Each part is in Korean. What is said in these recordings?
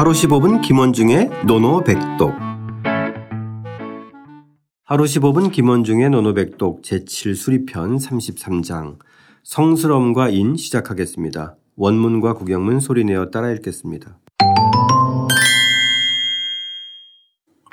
하루 15분 김원중의 논어백독 하루 15분 김원중의 논어백독 제7 술이편 33장 성스러움과 인 시작하겠습니다. 원문과 구결문 소리내어 따라 읽겠습니다.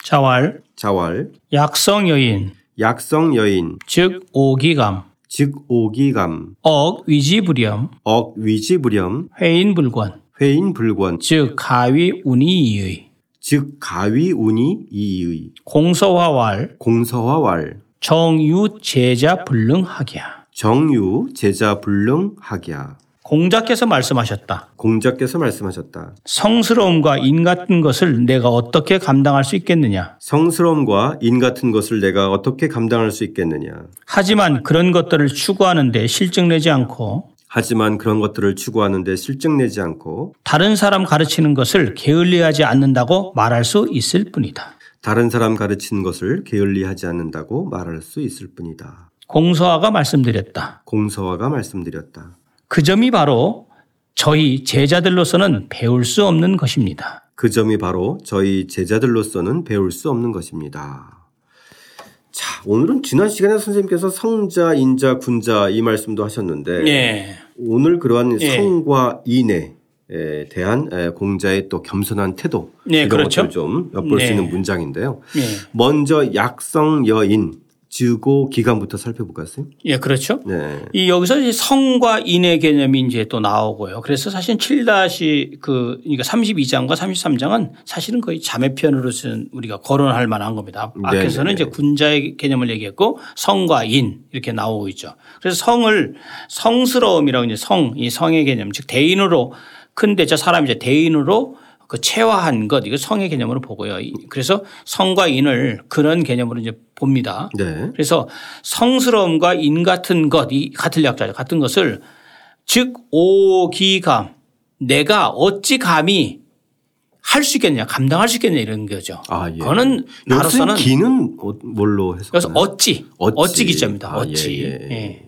자왈 자왈 약성 여인 약성 여인 즉 오기감 즉 오기감 억 위지불염 억 위지불염 회인불권 회인 불권 즉 가위 운이의 즉 가위 운이 이의 공서화왈 공서화왈 정유 제자 불능하기야 정유 제자 불능하기야 공자께서 말씀하셨다. 공자께서 말씀하셨다. 성스러움과 인 같은 것을 내가 어떻게 감당할 수 있겠느냐. 성스러움과 인 같은 것을 내가 어떻게 감당할 수 있겠느냐. 하지만 그런 것들을 추구하는데 실증내지 않고 하지만 그런 것들을 추구하는데 실증내지 않고 다른 사람 가르치는 것을 게을리하지 않는다고 말할 수 있을 뿐이다. 다른 사람 가르치는 것을 게을리하지 않는다고 말할 수 있을 뿐이다. 공서화가 말씀드렸다. 공서화가 말씀드렸다. 그 점이 바로 저희 제자들로서는 배울 수 없는 것입니다. 그 점이 바로 저희 제자들로서는 배울 수 없는 것입니다. 자, 오늘은 지난 시간에 선생님께서 성자, 인자, 군자 이 말씀도 하셨는데 네. 오늘 그러한 예. 성과 인에 대한 공자의 또 겸손한 태도 네, 이런 그렇죠. 것을 좀 엿볼 네. 수 있는 문장인데요. 예. 먼저 약성 여인 주고 기간부터 살펴볼까요? 선생님? 예, 그렇죠. 네. 이 여기서 이제 성과 인의 개념이 이제 또 나오고요. 그래서 사실 7그 그러니까 32장과 33장은 사실은 거의 자매편으로서는 우리가 거론할 만한 겁니다. 네네네. 앞에서는 이제 군자의 개념을 얘기했고 성과 인 이렇게 나오고 있죠. 그래서 성을 성스러움이라고 이제 성, 이 성의 개념 즉 대인으로 큰 대자 사람이 이제 대인으로 그 체화한 것 이거 성의 개념으로 보고요. 이- 그래서 성과 인을 그런 개념으로 이제 봅니다. 네. 그래서 성스러움과 인 같은 것, 이 같은 약자죠. 같은 것을 즉 오기감 내가 어찌 감히 할 수 있겠냐 감당할 수 있겠냐 이런 거죠. 아, 예. 그거는 나로서는 기는 어- 뭘로 해서? 그래서 어찌 어찌. 어찌 기자입니다. 아, 어찌 예, 예.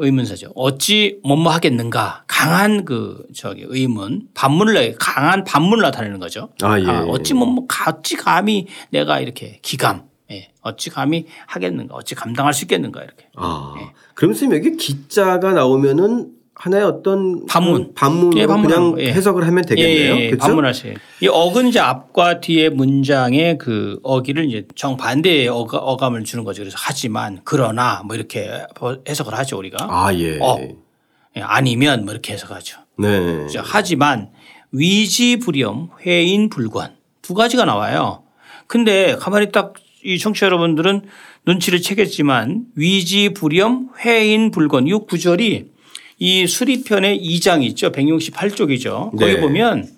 예. 의문사죠. 어찌 뭐뭐 하겠는가 강한 그 저기 의문 반문을 내- 강한 반문을 나타내는 거죠. 아, 예. 어찌 뭐뭐 어찌 감히 내가 이렇게 기감 예. 어찌 감히 하겠는가 어찌 감당할 수 있겠는가 이렇게 아, 예. 그럼 선생님 여기 기자가 나오면은 하나의 어떤 반문. 반문으로 예, 그냥 거, 예. 해석을 하면 되겠네요. 예, 예, 그렇죠? 반문하세요. 이 어근 이제 앞과 뒤에 문장의 그 어기를 이제 정반대의 어가, 어감 을 주는 거죠. 그래서 하지만 그러나 뭐 이렇게 해석을 하죠 우리가. 아, 예. 어. 예, 아니면 뭐 이렇게 해석하죠. 네. 그죠? 하지만 위지불염 회인불관 두 가지가 나와요. 근데 가만히 딱 이 청취자 여러분들은 눈치를 채겠지만 위지불염 회인불관 이 구절이 이 수리편의 2장 있죠. 168쪽이죠. 거기 네. 보면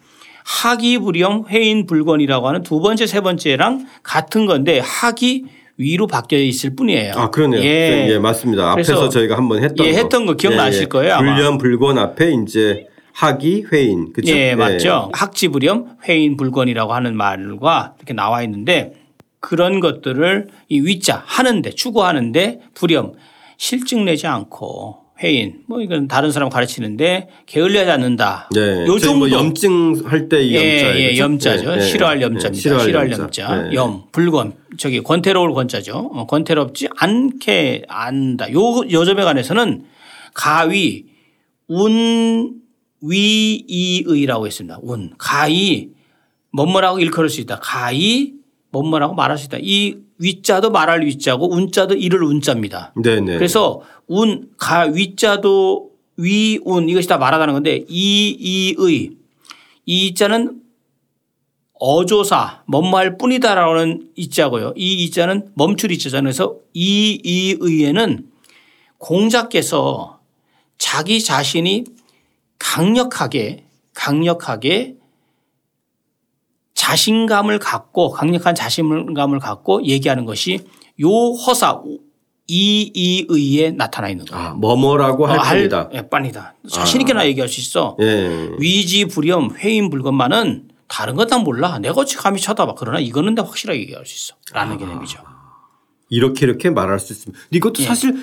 하기불염 회인불건이라고 하는 두 번째 세 번째랑 같은 건데 하기 위로 바뀌어 있을 뿐이에요. 아, 그러네요. 예. 예, 맞습니다. 앞에서 저희가 한번 했던 예, 거. 했던 거 기억나실 거예요, 아마. 불련 불권 앞에 이제 하기 회인. 그렇죠? 예, 맞죠. 학지불염 회인 불건이라고 하는 말과 이렇게 나와 있는데 그런 것들을 이 위자 하는데 추구하는데 불염 실증 내지 않고 회인 뭐 이건 다른 사람 가르치는데 게을리하지 않는다. 네. 요뭐 정도. 염증 할 때이 예, 염자. 예, 염자죠. 싫어할 염자입니다. 싫어할, 염자. 예. 염, 불건. 저기 권태로울 권자죠. 어, 권태롭지 않게 안다. 요, 요 점에 관해서는 가위, 운, 위, 이의라고 했습니다. 운. 가위, 뭐뭐라고 일컬을 수 있다. 가위, 뭐뭐라고 말할 수 있다. 이 위자도 말할 위자고 운자도 이를 운자입니다. 네네. 그래서 운, 가, 위자도 위, 운 이것이 다 말하다는 건데 이, 이 의 이 자는 어조사 뭐뭐할 뿐이다라는 이자고요. 이 이자는 멈출 이자잖아요. 그래서 이, 이 의에는 공자께서 자기 자신이 강력하게 강력하게 자신감을 갖고 강력한 자신감을 갖고 얘기하는 것이 요 허사 이이의에 나타나 있는 거예요. 아, 뭐뭐라고 할 어, 뿐이다. 예, 빤이다. 자신 있게 나 얘기할 수 있어. 예. 위지 불염 회인 불건만은 다른 건 다 몰라. 내가 어찌 감히 쳐다봐. 그러나 이거는 내가 확실하게 얘기할 수 있어. 아. 라는 개념이죠. 이렇게 이렇게 말할 수 있습니다. 근데 이것도 예. 사실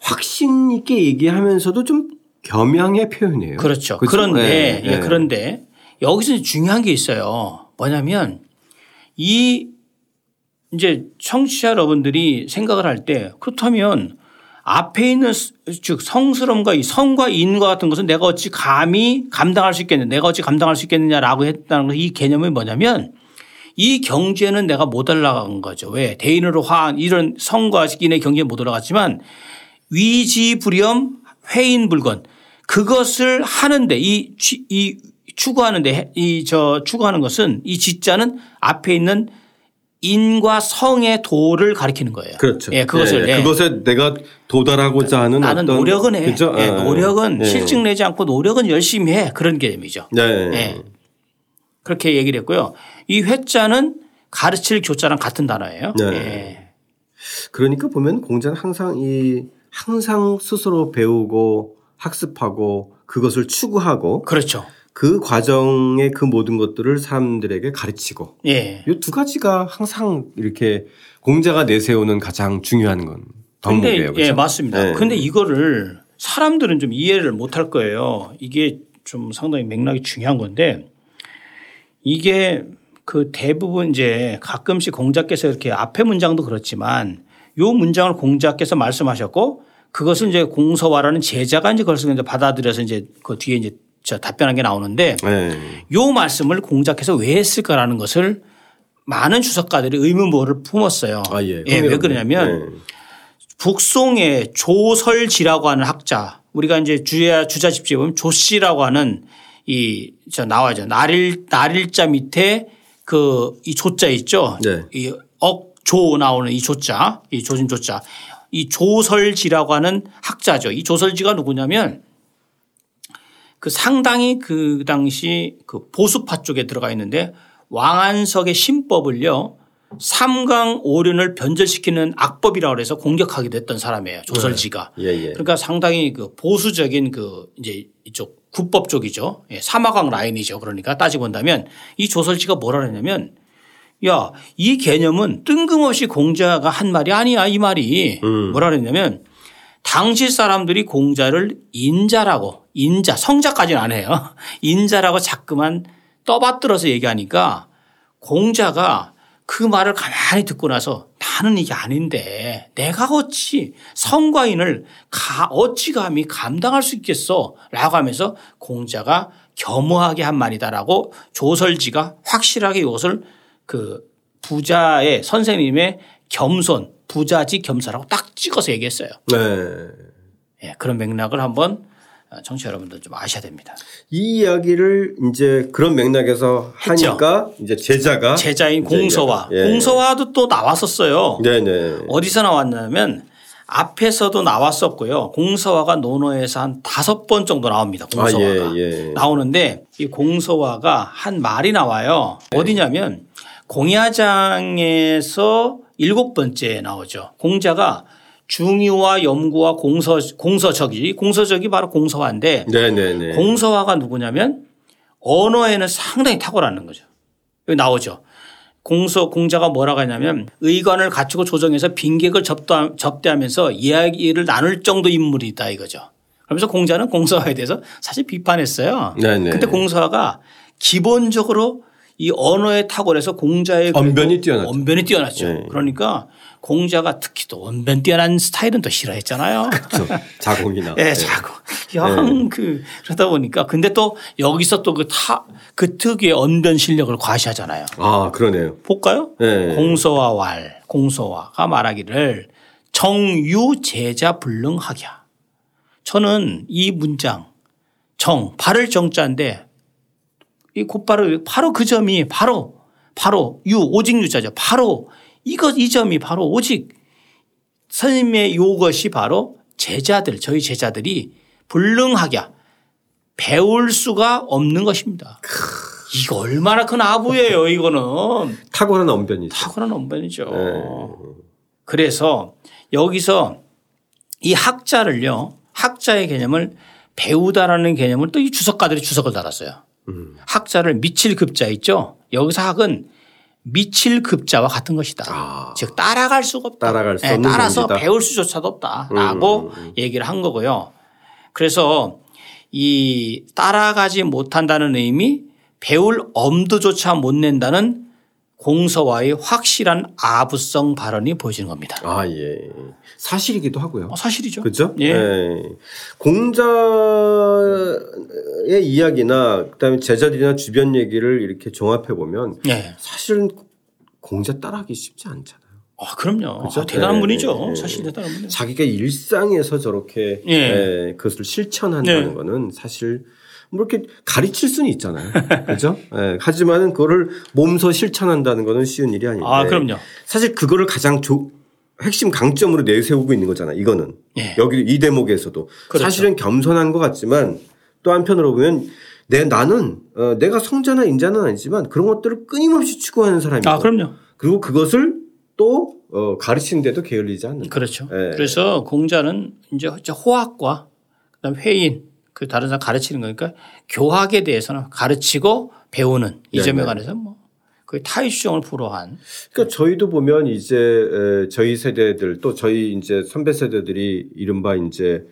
확신 있게 얘기하면서도 좀 겸양의 표현이에요. 그렇죠. 그죠? 그런데 예, 예, 예. 그런데 여기서 중요한 게 있어요. 뭐냐면 이 이제 청취자 여러분들이 생각을 할 때 그렇다면 앞에 있는 즉 성스러움과 이 성과 인과 같은 것은 내가 어찌 감히 감당할 수 있겠느냐 내가 어찌 감당할 수 있겠느냐라고 했다는 이 개념이 뭐냐면 이 경제는 내가 못 올라간 거죠. 왜? 대인으로 화한 이런 성과 인의 경제에 못 올라갔지만 위지불염 회인불건 그것을 하는데 이, 이 추구하는데 이 저 추구하는 것은 이 지자는 앞에 있는 인과 성의 도를 가리키는 거예요. 그렇죠. 예, 그것을 예, 예. 그것에 내가 도달하고자 하는 나는 노력은 해. 그렇죠? 예, 예. 노력은 예. 실증 내지 않고 노력은 열심히 해 그런 개념이죠. 네. 예. 그렇게 얘기를 했고요. 이 회자는 가르칠 교자랑 같은 단어예요. 네. 예. 그러니까 보면 공자는 항상 이 항상 스스로 배우고 학습하고 그것을 추구하고 그렇죠. 그 과정의 그 모든 것들을 사람들에게 가르치고 예. 이두 가지가 항상 이렇게 공자가 내세우는 가장 중요한 건 덕목이에요. 예, 그렇죠? 맞습니다. 네. 근데 이거를 사람들은 좀 이해를 못 할 거예요. 이게 좀 상당히 맥락이 중요한 건데 이게 그 대부분 이제 가끔씩 공자께서 이렇게 앞에 문장도 그렇지만 요 문장을 공자께서 말씀하셨고 그것을 이제 공서와라는 제자가 이제 그것을 이제 받아들여서 이제 그 뒤에 이제 저 답변한 게 나오는데 네. 요 말씀을 공자께서 왜 했을까라는 것을 많은 주석가들이 의문부호를 품었어요. 아, 예. 왜 그러냐면 네. 북송의 조설지라고 하는 학자 우리가 이제 주야 주자 집지에 보면 조씨라고 하는 이 저 나와죠. 날일 날일자 밑에 그 이 조자 있죠. 네. 이 억조 나오는 이 조자 이 조진 조자 이 조설지라고 하는 학자죠. 이 조설지가 누구냐면 그 상당히 그 당시 그 보수파 쪽에 들어가 있는데 왕안석의 신법을요 삼강 오륜을 변절시키는 악법이라고 해서 공격하기도 했던 사람이에요. 조설지가. 예, 예. 그러니까 상당히 그 보수적인 그 이제 이쪽 국법 쪽이죠. 예, 사마강 라인이죠. 그러니까 따지고 본다면 이 조설지가 뭐라 그랬냐면 야, 이 개념은 뜬금없이 공자가 한 말이 아니야. 이 말이 뭐라 그랬냐면 당시 사람들이 공자를 인자라고 인자 성자까지는 안 해요. 인자라고 자꾸만 떠받들어서 얘기하니까 공자가 그 말을 가만히 듣고 나서 나는 이게 아닌데 내가 어찌 성과인을 가 어찌 감히 감당할 수 있겠어 라고 하면서 공자가 겸허하게 한 말이다라고 조설지가 확실하게 이것을 그 부자의 선생님의 겸손 부자지 겸손하고 딱 찍어서 얘기했어요. 네. 예, 그런 맥락을 한번 청취자 여러분들 좀 아셔야 됩니다. 이 이야기를 이제 그런 맥락에서 했죠. 하니까 이제 제자가 제자인 이제 공서화. 예. 공서화도 또 나왔었어요. 네네. 어디서 나왔냐면 앞에서도 나왔었고요. 공서화가 논어에서 한 다섯 번 정도 나옵니다. 공서화가. 아, 예, 예. 나오는데 이 공서화가 한 말이 나와요. 네. 어디냐면 공야장에서 일곱 번째 나오죠. 공자가 중의와 염구와 공서 공서적이 공서적이 바로 공서화인데 네네네. 공서화가 누구냐면 언어에는 상당히 탁월하는 거죠. 여기 나오죠. 공서 공자가 뭐라고 하냐면 의관을 갖추고 조정해서 빈객을 접대하면서 이야기를 나눌 정도 인물이다 이거죠. 그러면서 공자는 공서화에 대해서 사실 비판했어요. 네네. 근데 공서화가 기본적으로 이 언어에 탁월해서 공자의 언변이 뛰어났죠. 언변이 뛰어났죠. 네. 그러니까 공자가 특히 또 언변 뛰어난 스타일은 또 싫어했잖아요. 그렇죠. 자공이나. 예, 자꾸 영그 그러다 보니까 근데 또 여기서 또 그 타 그 특유의 언변 실력을 과시하잖아요. 아 그러네요. 볼까요? 네. 공서와 왈, 공서와가 말하기를 정유 제자 불능하랴. 저는 이 문장 정 발을 정자인데 이 곧바로 바로 그 점이 바로 바로 유 오직 유자죠. 바로 이것 이 점이 바로 오직 선생님의 이것이 바로 제자들 저희 제자들이 불능하랴 배울 수가 없는 것입니다. 이거 얼마나 큰 아부예요 이거는. 탁월한 언변이죠. 탁월한 언변이죠. 네. 그래서 여기서 이 학자를요, 학자의 개념을 배우다라는 개념을 또 이 주석가들이 주석을 달았어요. 음. 학자를 미칠 급자 있죠. 여기서 학은 미칠 급자와 같은 것이다. 아. 즉 따라갈 수가 없다. 따라갈 수 예, 없는 따라서 경지다. 배울 수조차도 없다라고 얘기를 한 거고요. 그래서 이 따라가지 못한다는 의미 배울 엄두조차 못 낸다는 공서와의 확실한 아부성 발언이 보여지는 겁니다. 아, 예. 사실이기도 하고요. 어, 사실이죠. 그렇죠? 예. 공자 의 이야기나 그다음에 제자들이나 주변 얘기를 이렇게 종합해 보면 예. 사실은 공자 따라하기 쉽지 않잖아요. 아, 그럼요. 그죠? 아, 대단한 예, 분이죠. 예, 사실 대단한 분이죠. 자기가 일상에서 저렇게 예. 예, 그것을 실천한다는 네. 거는 사실 뭐 이렇게 가르칠 수는 있잖아요. 그죠? 예, 하지만은 그거를 몸소 실천한다는 거는 쉬운 일이 아닌데. 아, 그럼요. 사실 그거를 가장 조- 핵심 강점으로 내세우고 있는 거잖아요. 이거는. 예. 여기 이 대목에서도. 그렇죠. 사실은 겸손한 것 같지만 또 한편으로 보면 내 나는 어, 내가 성자나 인자는 아니지만 그런 것들을 끊임없이 추구하는 사람이고 아, 그럼요. 그리고 그것을 또 어, 가르치는데도 게을리지 않는. 그렇죠. 예. 그래서 공자는 이제 호학과 그다음 회인 그 다른 사람 가르치는 거니까 교학에 대해서는 가르치고 배우는 이 점에 네네. 관해서 뭐 거의 타의주정을 불허한 그러니까 저희도 보면 이제 에, 저희 세대들 또 저희 이제 선배 세대들이 이른바 이제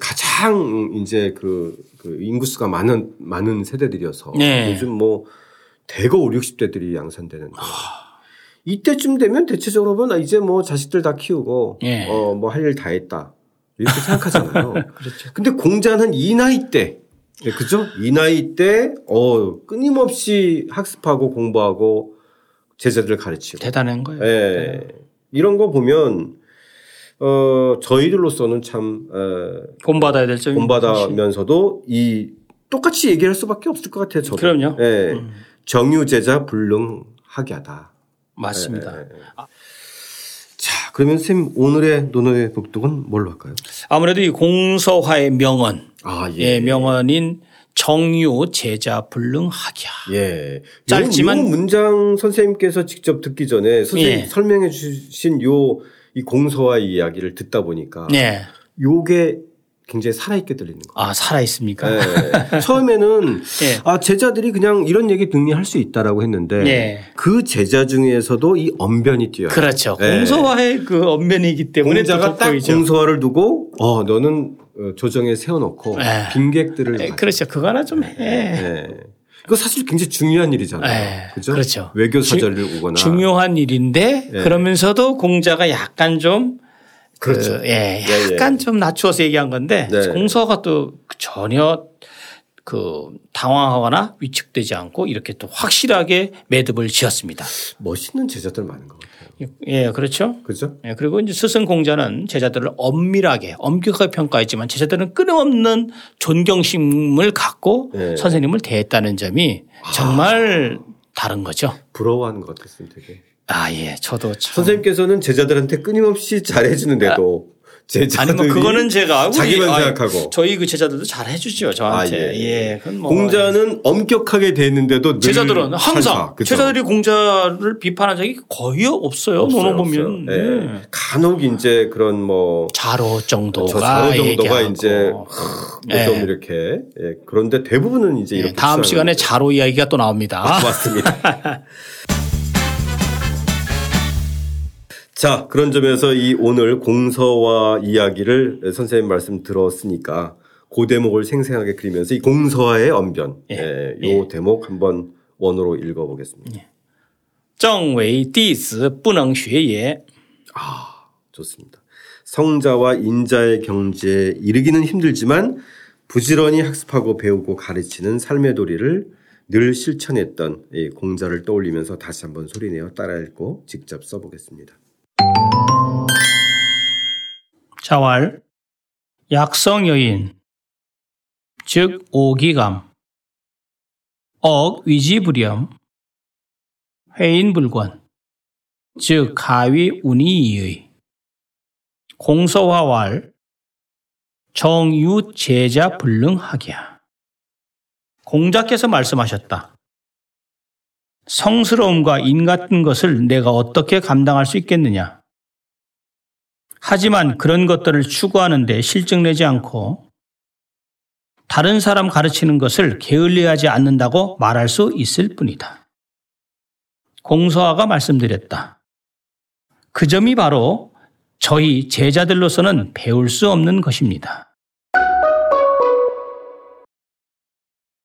가장 이제 그, 그 인구수가 많은 많은 세대들이어서 네. 요즘 뭐 대거 5, 60대들이 양산되는데 이때쯤 되면 대체적으로 보면 아, 이제 뭐 자식들 다 키우고 예. 어뭐 할 일 다 했다 이렇게 생각하잖아요. 그렇죠. 근데 공자는 이 나이 때, 네, 그죠? 이 나이 때, 어, 끊임없이 학습하고 공부하고 제자들을 가르치고. 대단한 거예요. 예. 이런 거 보면, 어, 저희들로서는 참, 어, 본받아야 될 점이 본받으면서도 이 똑같이 얘기할 수밖에 없을 것 같아요. 저도. 그럼요. 음. 예. 정유제자 불능하게하다. 맞습니다. 예, 예. 자, 그러면 쌤 오늘의 논어의 복독은 뭘로 할까요? 아무래도 이 공서화의 명언, 아, 예, 명언인 정유 제자 불능학이야. 예. 짧지만- 요, 요 문장 선생님께서 직접 듣기 전에 선생님 예. 설명해 주신 요 이 공서와 이야기를 듣다 보니까 네. 요게 굉장히 살아있게 들리는 거. 아, 살아 있습니까? 예. 처음에는 예. 아 제자들이 그냥 이런 얘기 등리할 수 있다라고 했는데 예. 그 제자 중에서도 이 언변이 뛰어요. 그렇죠. 예. 공서화의 그 언변이기 때문에 또 공자가 딱. 공서화를 두고 어 너는 어, 조정에 세워놓고 예. 빈객들을 예, 봐. 그렇죠. 그거 하나 좀 해. 예. 이거 사실 굉장히 중요한 일이잖아요. 예, 그죠? 그렇죠. 외교 주- 사절을 오거나 중요한 일인데 예. 그러면서도 공자가 약간 좀 그렇죠. 그, 예, 예, 약간 좀 낮추어서 얘기한 건데 네. 공서가 또 전혀 그 당황하거나 위축되지 않고 이렇게 또 확실하게 매듭을 지었습니다. 멋있는 제자들 많은 것 같아요. 예, 그렇죠. 그죠? 예, 그리고 이제 스승 공자는 제자들을 엄밀하게 엄격하게 평가했지만 제자들은 끊임없는 존경심을 갖고 네. 선생님을 대했다는 점이 정말 다른 거죠. 부러워하는 것 같았어요, 되게. 아, 예. 저도 참. 선생님께서는 제자들한테 끊임없이 잘해주는데도 제자들이 아니 뭐 그거는 제가 우리- 자기만 아이, 생각하고 저희 그 제자들도 잘 해주죠 저한테. 아, 예. 예. 그건 뭐 공자는 엄격하게 대했는데도 늘 제자들은 항상 찬사? 제자들이 공자를 비판한 적이 거의 없어요. 없어요, 보면. 예. 네. 간혹 이제 그런 뭐 자로 정도가 저 자로 정도가. 이제 예. 좀 이렇게 예. 그런데 대부분은 이제 예, 이렇게 다음 시간에 자로 이야기가 또 나옵니다. 맞습니다. 자, 그런 점에서 이 오늘 공서화 이야기를 선생님 말씀 들었으니까 그 대목을 생생하게 그리면서 이 공서화의 언변, 예, 예, 예. 요 대목 한번 원어로 읽어보겠습니다. 예. 正唯弟子不能 学也. 아, 좋습니다. 성자와 인자의 경지에 이르기는 힘들지만 부지런히 학습하고 배우고 가르치는 삶의 도리를 늘 실천했던 공자를 떠올리면서 다시 한번 소리내어 따라 읽고 직접 써보겠습니다. 자왈 약성여인 즉 오기감 억위지불염 회인불권 즉 가위 운이의 공서화왈 정유제자 불능하기야 공자께서 말씀하셨다. 성스러움과 인 같은 것을 내가 어떻게 감당할 수 있겠느냐? 하지만 그런 것들을 추구하는데 실증내지 않고 다른 사람 가르치는 것을 게을리하지 않는다고 말할 수 있을 뿐이다. 공서화가 말씀드렸다. 그 점이 바로 저희 제자들로서는 배울 수 없는 것입니다.